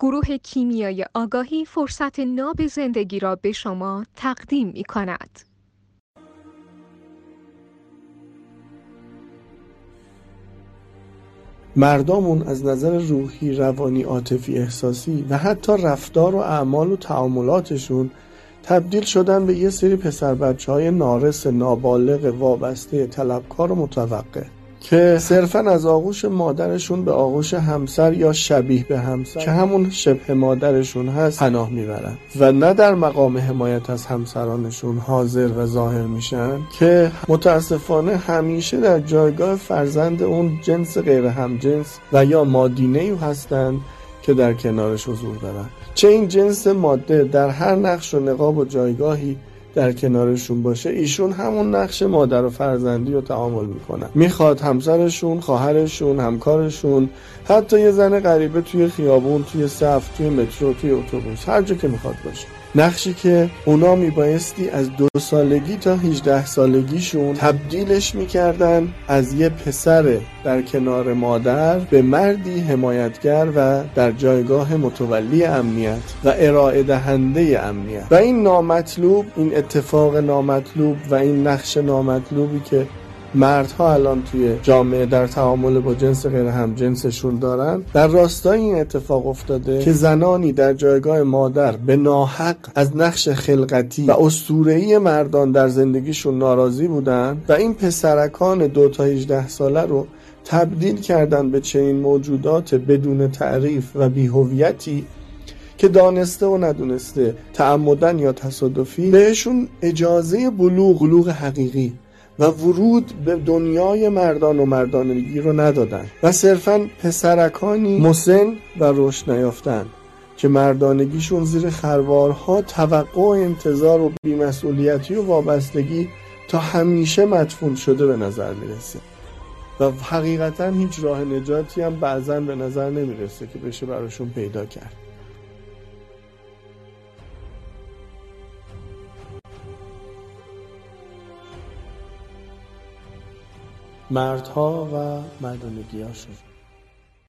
گروه کیمیای آگاهی فرصت ناب زندگی را به شما تقدیم می کند. مردمون از نظر روحی، روانی، عاطفی، احساسی و حتی رفتار و اعمال و تعاملاتشون تبدیل شدن به یه سری پسر بچه های نارس نابالغ وابسته طلبکار و متوقع که صرفا از آغوش مادرشون به آغوش همسر یا شبیه به همسر که همون شبه مادرشون هست پناه می‌برن. و نه در مقام حمایت از همسرانشون حاضر و ظاهر میشن که متاسفانه همیشه در جایگاه فرزند اون جنس غیر همجنس و یا مادینه هستند که در کنارش حضور دارن. چه این جنس ماده در هر نقش و نقاب و جایگاهی در کنارشون باشه ایشون همون نقش مادر و فرزندی رو تعامل می‌کنن می‌خواد همسرشون خواهرشون همکارشون حتی یه زن غریبه توی خیابون توی صف توی مترو توی اتوبوس هر جا که می‌خواد باشه. نقشی که اونا میبایستی از دو سالگی تا 18 سالگیشون تبدیلش می‌کردن از یه پسر در کنار مادر به مردی حمایتگر و در جایگاه متولی امنیت و ارائه دهنده امنیت. و این نامطلوب این اتفاق نامطلوب و این نقش نامطلوبی که مردها الان توی جامعه در تعامل با جنس غیر هم جنسشون دارن. در راستای این اتفاق افتاده که زنانی در جایگاه مادر به ناحق از نقش خلقتی و اسطوره‌ای مردان در زندگیشون ناراضی بودن و این پسرکان دو تا 18 ساله رو تبدیل کردن به چنین موجودات بدون تعریف و بیهویتی که دانسته و ندونسته تعمدن یا تصادفی بهشون اجازه بلوغ بلوغ حقیقی و ورود به دنیای مردان و مردانگی رو ندادن. و صرفا پسرکانی مسن و رشد نیافتن که مردانگیشون زیر خروارها توقع و انتظار و بیمسئولیتی و وابستگی تا همیشه مدفون شده به نظر می‌رسه. و حقیقتا هیچ راه نجاتی هم بعضا به نظر نمی‌رسه که بشه براشون پیدا کرد. مردها و مردانگیهاشون